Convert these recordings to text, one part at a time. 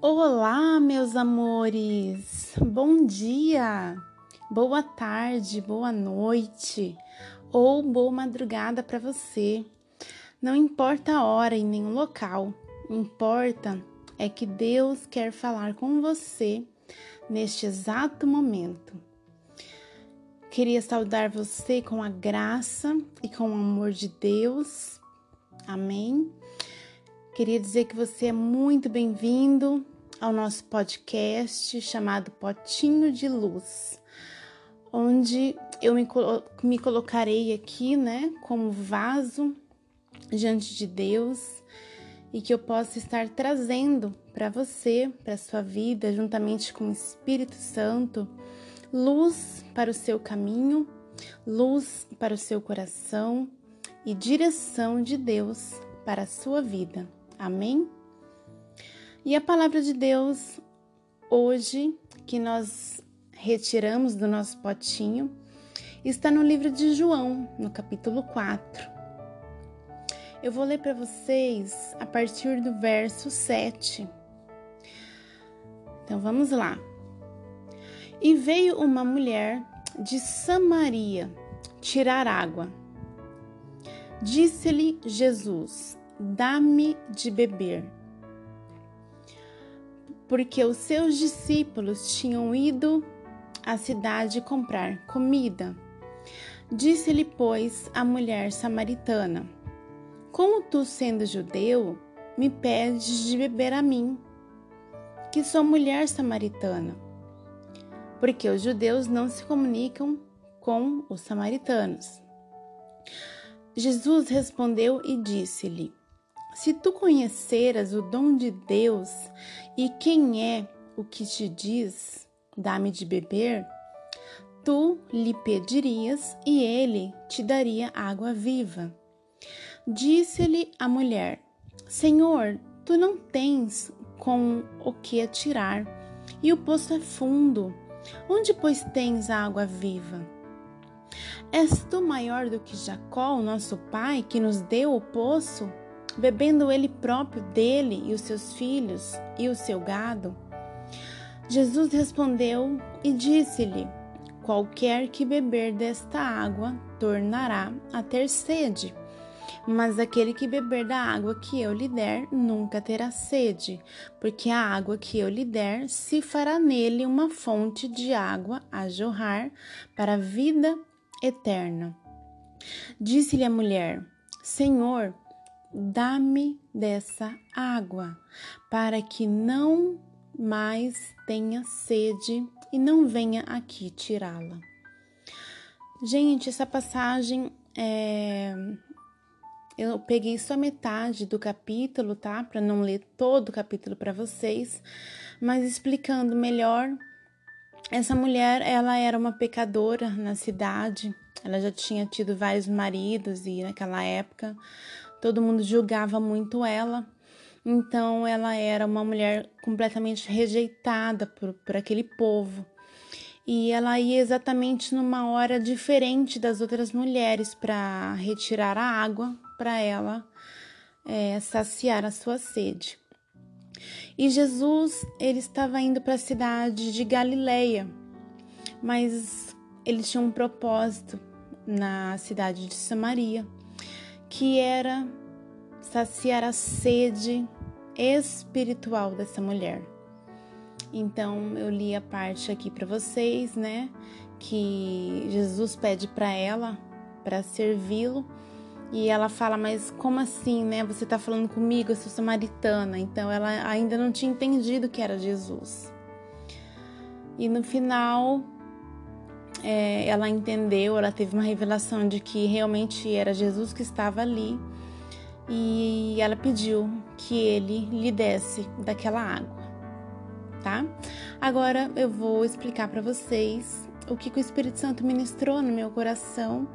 Olá, meus amores! Bom dia, boa tarde, boa noite ou boa madrugada para você. Não importa a hora e nem o local, importa é que Deus quer falar com você neste exato momento. Queria saudar você com a graça e com o amor de Deus. Amém. Queria dizer que você é muito bem-vindo ao nosso podcast chamado Potinho de Luz, onde eu me, me colocarei aqui, né, como vaso diante de Deus e que eu possa estar trazendo para você, para sua vida, juntamente com o Espírito Santo, luz para o seu caminho, luz para o seu coração e direção de Deus para a sua vida. Amém? E a palavra de Deus hoje que nós retiramos do nosso potinho está no livro de João, no capítulo 4. Eu vou ler para vocês a partir do verso 7. Então vamos lá. E veio uma mulher de Samaria tirar água. Disse-lhe Jesus: Dá-me de beber. Porque os seus discípulos tinham ido à cidade comprar comida. Disse-lhe, pois, a mulher samaritana: Como tu, sendo judeu, me pedes de beber a mim, que sou mulher samaritana? Porque os judeus não se comunicam com os samaritanos. Jesus respondeu e disse-lhe: se tu conheceras o dom de Deus e quem é o que te diz, dá-me de beber, tu lhe pedirias e ele te daria água viva. Disse-lhe a mulher: Senhor, tu não tens com o que atirar, e o poço é fundo. Onde, pois, tens a água viva? És tu maior do que Jacó, nosso pai, que nos deu o poço? Bebendo ele próprio dele e os seus filhos e o seu gado? Jesus respondeu e disse-lhe: Qualquer que beber desta água tornará a ter sede. Mas aquele que beber da água que eu lhe der nunca terá sede, porque a água que eu lhe der se fará nele uma fonte de água a jorrar para a vida eterna. Disse-lhe a mulher: Senhor, dá-me dessa água, para que não mais tenha sede e não venha aqui tirá-la. Gente, essa passagem é. Eu peguei só metade do capítulo, tá? Para não ler todo o capítulo para vocês, mas explicando melhor. Essa mulher, ela era uma pecadora na cidade. Ela já tinha tido vários maridos e naquela época todo mundo julgava muito ela. Então ela era uma mulher completamente rejeitada por, por aquele povo. E ela ia exatamente numa hora diferente das outras mulheres para retirar a água para ela é, saciar a sua sede. E Jesus ele estava indo para a cidade de Galileia, mas ele tinha um propósito na cidade de Samaria que era saciar a sede espiritual dessa mulher. Então eu li a parte aqui para vocês, né, que Jesus pede para ela para servi-lo e ela fala, mas como assim, né? Você tá falando comigo, eu sou samaritana. Então ela ainda não tinha entendido que era Jesus. E no final é, ela entendeu, ela teve uma revelação de que realmente era Jesus que estava ali e ela pediu que ele lhe desse daquela água, tá? Agora eu vou explicar para vocês o que, que o Espírito Santo ministrou no meu coração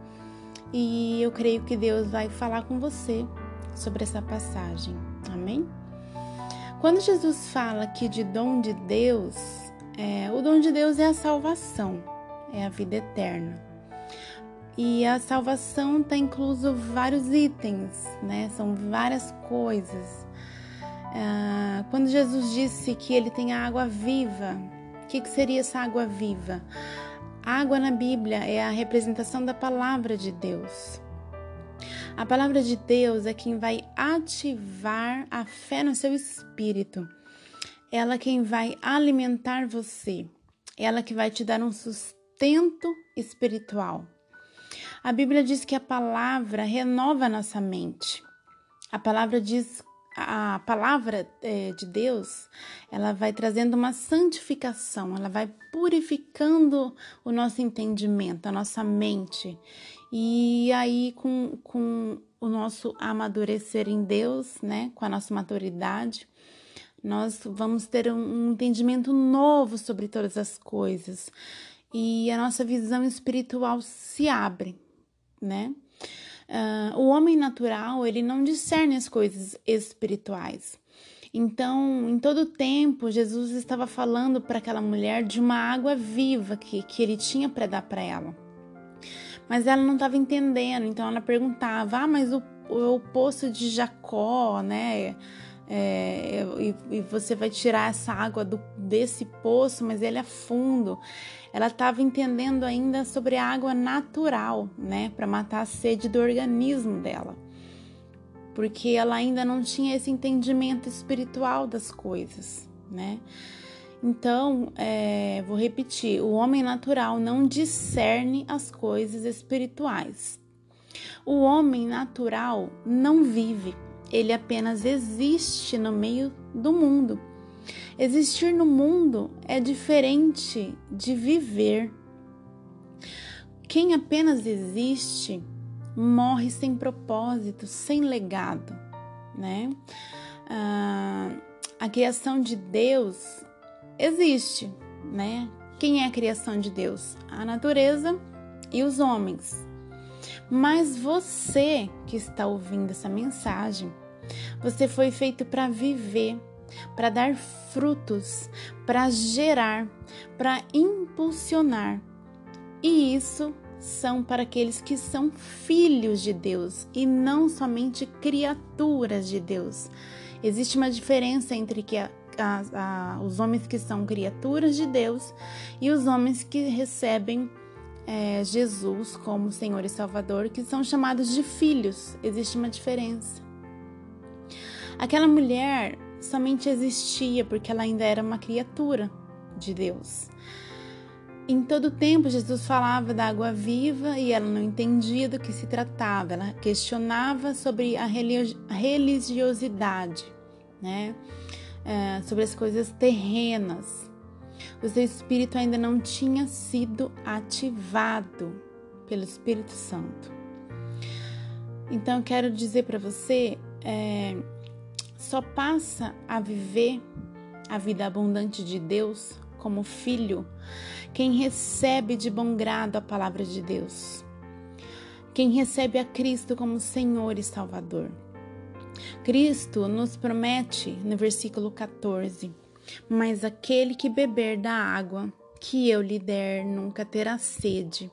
e eu creio que Deus vai falar com você sobre essa passagem, amém? Quando Jesus fala aqui de dom de Deus, é, o dom de Deus é a salvação é a vida eterna. E a salvação está incluso vários itens, né? São várias coisas. Uh, quando Jesus disse que ele tem a água viva, o que, que seria essa água viva? água na Bíblia é a representação da palavra de Deus. A palavra de Deus é quem vai ativar a fé no seu espírito. Ela é quem vai alimentar você. Ela que vai te dar um sustento espiritual. A Bíblia diz que a palavra renova nossa mente. A palavra diz a palavra é, de Deus, ela vai trazendo uma santificação, ela vai purificando o nosso entendimento, a nossa mente. E aí, com, com o nosso amadurecer em Deus, né, com a nossa maturidade, nós vamos ter um entendimento novo sobre todas as coisas. E a nossa visão espiritual se abre, né? Uh, o homem natural, ele não discerne as coisas espirituais. Então, em todo tempo, Jesus estava falando para aquela mulher de uma água viva que, que ele tinha para dar para ela. Mas ela não estava entendendo, então ela perguntava: Ah, mas o, o, o poço de Jacó, né? É, e, e, você vai tirar essa água do, desse poço, mas ele é fundo. Ela estava entendendo ainda sobre a água natural, né, para matar a sede do organismo dela, porque ela ainda não tinha esse entendimento espiritual das coisas, né. Então, é, vou repetir: o homem natural não discerne as coisas espirituais. O homem natural não vive ele apenas existe no meio do mundo. Existir no mundo é diferente de viver. Quem apenas existe morre sem propósito, sem legado, né? Ah, a criação de Deus existe, né? Quem é a criação de Deus? A natureza e os homens. Mas você que está ouvindo essa mensagem, você foi feito para viver, para dar frutos, para gerar, para impulsionar. E isso são para aqueles que são filhos de Deus e não somente criaturas de Deus. Existe uma diferença entre que a, a, a, os homens que são criaturas de Deus e os homens que recebem é, Jesus como Senhor e Salvador, que são chamados de filhos. Existe uma diferença. Aquela mulher somente existia porque ela ainda era uma criatura de Deus. Em todo tempo, Jesus falava da água viva e ela não entendia do que se tratava. Ela questionava sobre a religiosidade, né? É, sobre as coisas terrenas. O seu espírito ainda não tinha sido ativado pelo Espírito Santo. Então, eu quero dizer para você é, só passa a viver a vida abundante de Deus como filho quem recebe de bom grado a palavra de Deus, quem recebe a Cristo como Senhor e Salvador. Cristo nos promete no versículo 14: Mas aquele que beber da água que eu lhe der nunca terá sede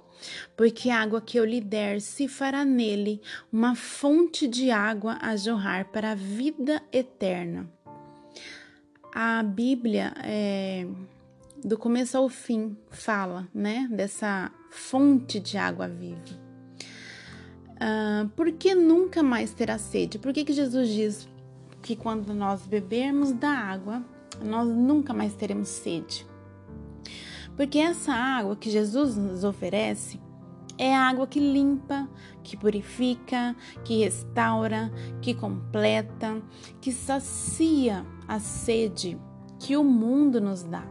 porque a água que eu lhe der se fará nele uma fonte de água a jorrar para a vida eterna. A Bíblia, é, do começo ao fim, fala né, dessa fonte de água viva. Uh, por que nunca mais terá sede? Por que, que Jesus diz que quando nós bebermos da água, nós nunca mais teremos sede? Porque essa água que Jesus nos oferece é a água que limpa, que purifica, que restaura, que completa, que sacia a sede que o mundo nos dá.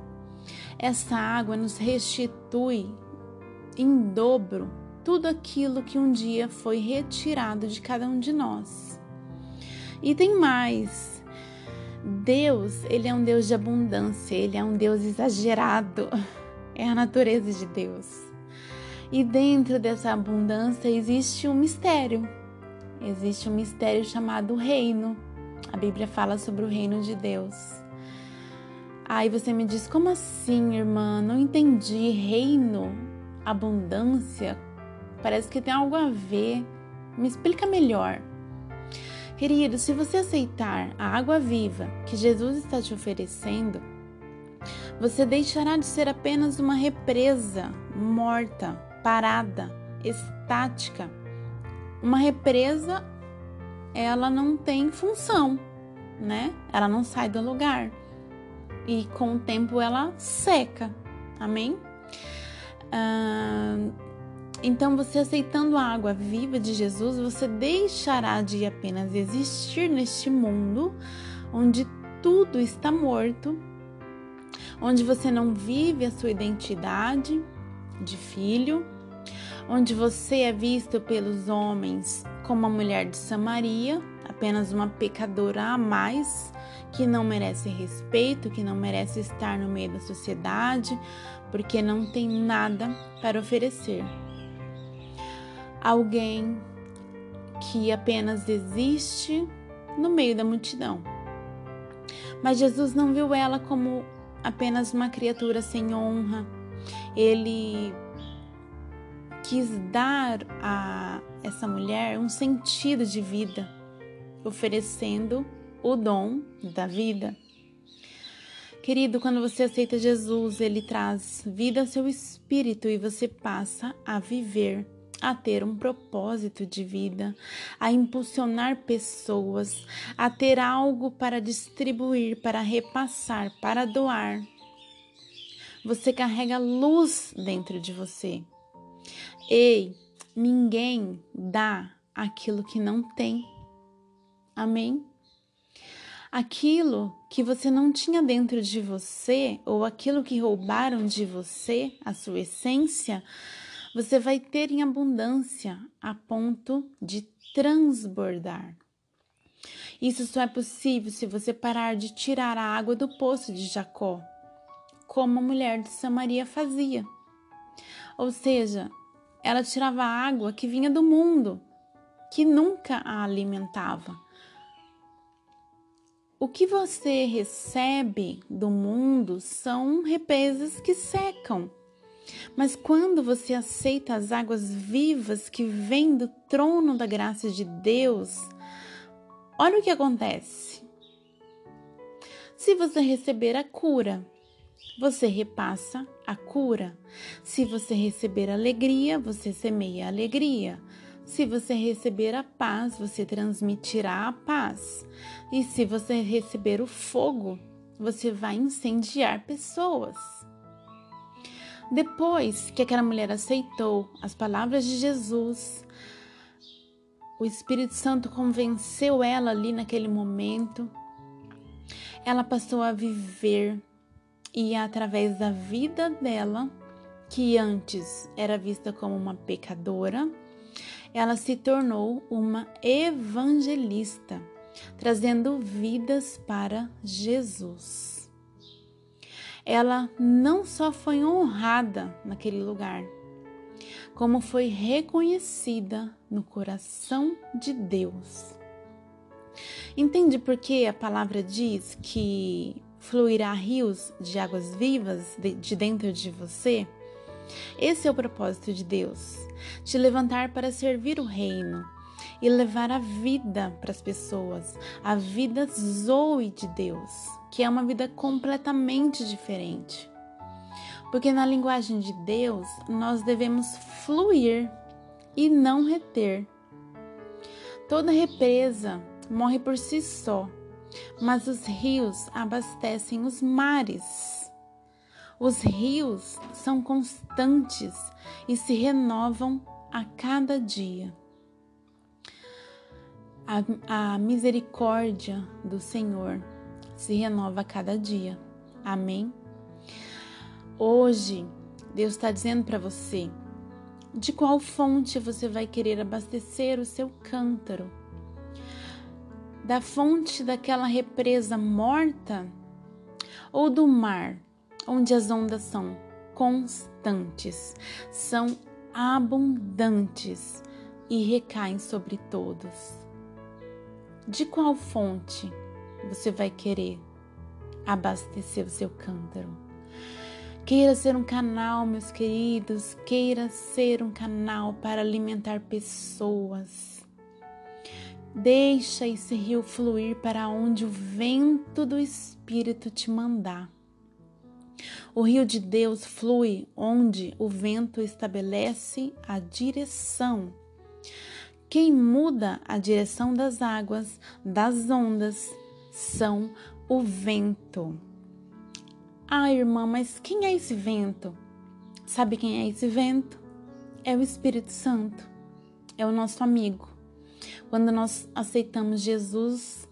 Essa água nos restitui em dobro tudo aquilo que um dia foi retirado de cada um de nós. E tem mais. Deus, ele é um Deus de abundância, ele é um Deus exagerado é a natureza de Deus. E dentro dessa abundância existe um mistério. Existe um mistério chamado reino. A Bíblia fala sobre o reino de Deus. Aí você me diz: como assim, irmã? Não entendi. Reino, abundância, parece que tem algo a ver. Me explica melhor. Querido, se você aceitar a água viva que Jesus está te oferecendo, você deixará de ser apenas uma represa morta, parada, estática. Uma represa, ela não tem função, né? Ela não sai do lugar. E com o tempo ela seca. Amém? Ah, então, você aceitando a água viva de Jesus, você deixará de apenas existir neste mundo onde tudo está morto, onde você não vive a sua identidade de filho, onde você é visto pelos homens como a mulher de Samaria, apenas uma pecadora a mais, que não merece respeito, que não merece estar no meio da sociedade, porque não tem nada para oferecer alguém que apenas existe no meio da multidão. Mas Jesus não viu ela como apenas uma criatura sem honra. Ele quis dar a essa mulher um sentido de vida, oferecendo o dom da vida. Querido, quando você aceita Jesus, ele traz vida ao seu espírito e você passa a viver a ter um propósito de vida, a impulsionar pessoas, a ter algo para distribuir, para repassar, para doar. Você carrega luz dentro de você. Ei, ninguém dá aquilo que não tem. Amém? Aquilo que você não tinha dentro de você, ou aquilo que roubaram de você, a sua essência, você vai ter em abundância a ponto de transbordar. Isso só é possível se você parar de tirar a água do poço de Jacó, como a mulher de Samaria fazia. Ou seja, ela tirava a água que vinha do mundo, que nunca a alimentava. O que você recebe do mundo são represas que secam mas quando você aceita as águas vivas que vêm do trono da graça de Deus, olha o que acontece. Se você receber a cura, você repassa a cura. Se você receber alegria, você semeia alegria. Se você receber a paz, você transmitirá a paz. E se você receber o fogo, você vai incendiar pessoas. Depois que aquela mulher aceitou as palavras de Jesus, o Espírito Santo convenceu ela ali naquele momento. Ela passou a viver e através da vida dela, que antes era vista como uma pecadora, ela se tornou uma evangelista, trazendo vidas para Jesus ela não só foi honrada naquele lugar, como foi reconhecida no coração de Deus. Entende por que a palavra diz que fluirá rios de águas vivas de dentro de você? Esse é o propósito de Deus: te levantar para servir o reino e levar a vida para as pessoas, a vida Zoe de Deus que é uma vida completamente diferente. Porque na linguagem de Deus, nós devemos fluir e não reter. Toda represa morre por si só, mas os rios abastecem os mares. Os rios são constantes e se renovam a cada dia. A, a misericórdia do Senhor se renova a cada dia. Amém? Hoje, Deus está dizendo para você de qual fonte você vai querer abastecer o seu cântaro. Da fonte daquela represa morta ou do mar, onde as ondas são constantes, são abundantes e recaem sobre todos. De qual fonte você vai querer abastecer o seu cântaro. Queira ser um canal, meus queridos, queira ser um canal para alimentar pessoas. Deixa esse rio fluir para onde o vento do Espírito te mandar. O rio de Deus flui onde o vento estabelece a direção. Quem muda a direção das águas, das ondas, são o vento. Ah, irmã, mas quem é esse vento? Sabe quem é esse vento? É o Espírito Santo, é o nosso amigo. Quando nós aceitamos Jesus,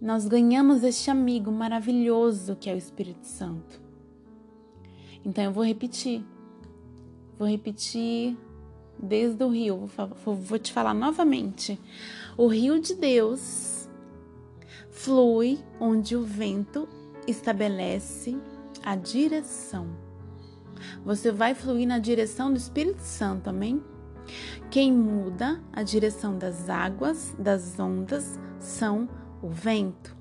nós ganhamos este amigo maravilhoso que é o Espírito Santo. Então eu vou repetir. Vou repetir desde o rio. Vou te falar novamente. O rio de Deus flui onde o vento estabelece a direção. Você vai fluir na direção do Espírito Santo, amém? Quem muda a direção das águas, das ondas, são o vento.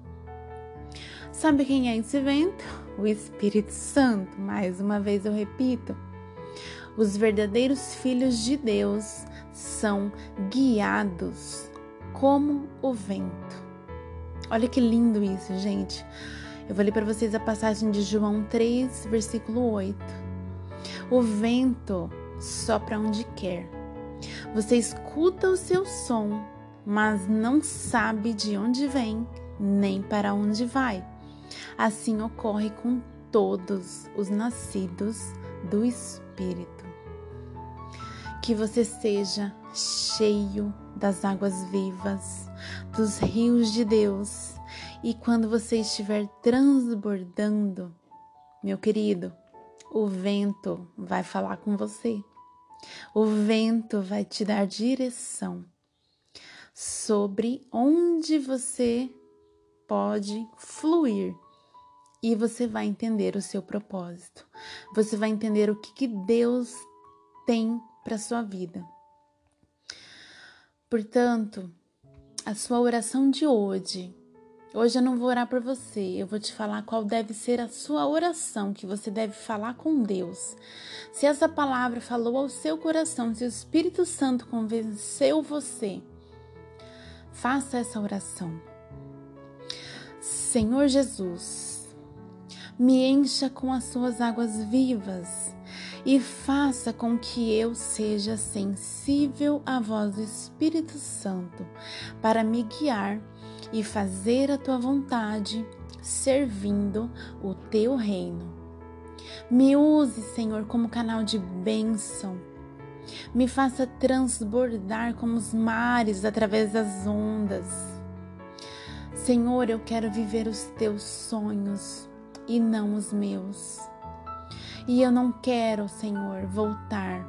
Sabe quem é esse vento? O Espírito Santo. Mais uma vez eu repito. Os verdadeiros filhos de Deus são guiados como o vento. Olha que lindo isso, gente. Eu vou ler para vocês a passagem de João 3, versículo 8. O vento sopra onde quer. Você escuta o seu som, mas não sabe de onde vem nem para onde vai. Assim ocorre com todos os nascidos do Espírito. Que você seja cheio das águas vivas, dos rios de Deus, e quando você estiver transbordando, meu querido, o vento vai falar com você. O vento vai te dar direção sobre onde você pode fluir e você vai entender o seu propósito. Você vai entender o que, que Deus tem para sua vida. Portanto, a sua oração de hoje. Hoje eu não vou orar por você, eu vou te falar qual deve ser a sua oração que você deve falar com Deus. Se essa palavra falou ao seu coração, se o Espírito Santo convenceu você, faça essa oração. Senhor Jesus, me encha com as suas águas vivas e faça com que eu seja sensível à voz do Espírito Santo para me guiar e fazer a tua vontade, servindo o teu reino. Me use, Senhor, como canal de bênção. Me faça transbordar como os mares através das ondas Senhor, eu quero viver os teus sonhos e não os meus. E eu não quero, Senhor, voltar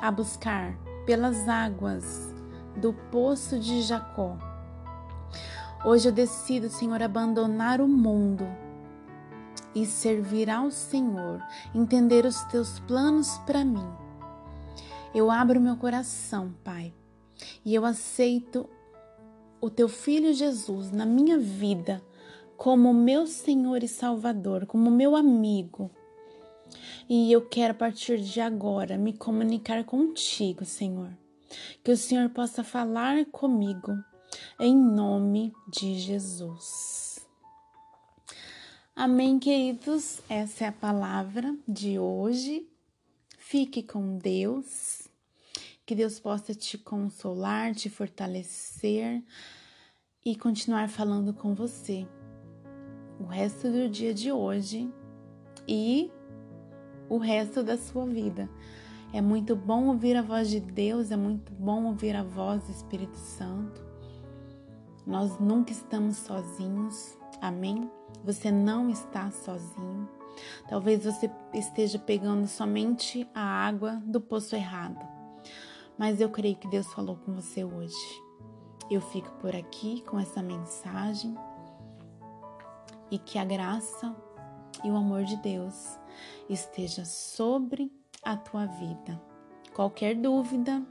a buscar pelas águas do poço de Jacó. Hoje eu decido, Senhor, abandonar o mundo e servir ao Senhor, entender os teus planos para mim. Eu abro meu coração, Pai, e eu aceito o teu filho Jesus na minha vida como meu Senhor e Salvador, como meu amigo. E eu quero a partir de agora me comunicar contigo, Senhor. Que o Senhor possa falar comigo em nome de Jesus. Amém, queridos. Essa é a palavra de hoje. Fique com Deus. Que Deus possa te consolar, te fortalecer e continuar falando com você o resto do dia de hoje e o resto da sua vida. É muito bom ouvir a voz de Deus, é muito bom ouvir a voz do Espírito Santo. Nós nunca estamos sozinhos, amém? Você não está sozinho. Talvez você esteja pegando somente a água do poço errado mas eu creio que Deus falou com você hoje. Eu fico por aqui com essa mensagem e que a graça e o amor de Deus esteja sobre a tua vida. Qualquer dúvida,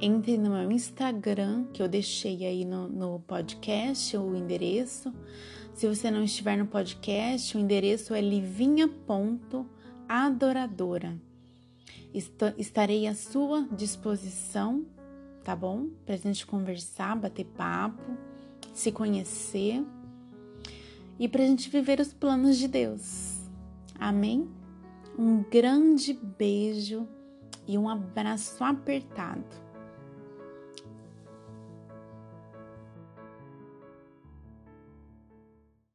entre no meu Instagram, que eu deixei aí no, no podcast, o endereço. Se você não estiver no podcast, o endereço é livinha.adoradora estarei à sua disposição tá bom? Pra gente conversar, bater papo, se conhecer e pra gente viver os planos de Deus. Amém? Um grande beijo e um abraço apertado.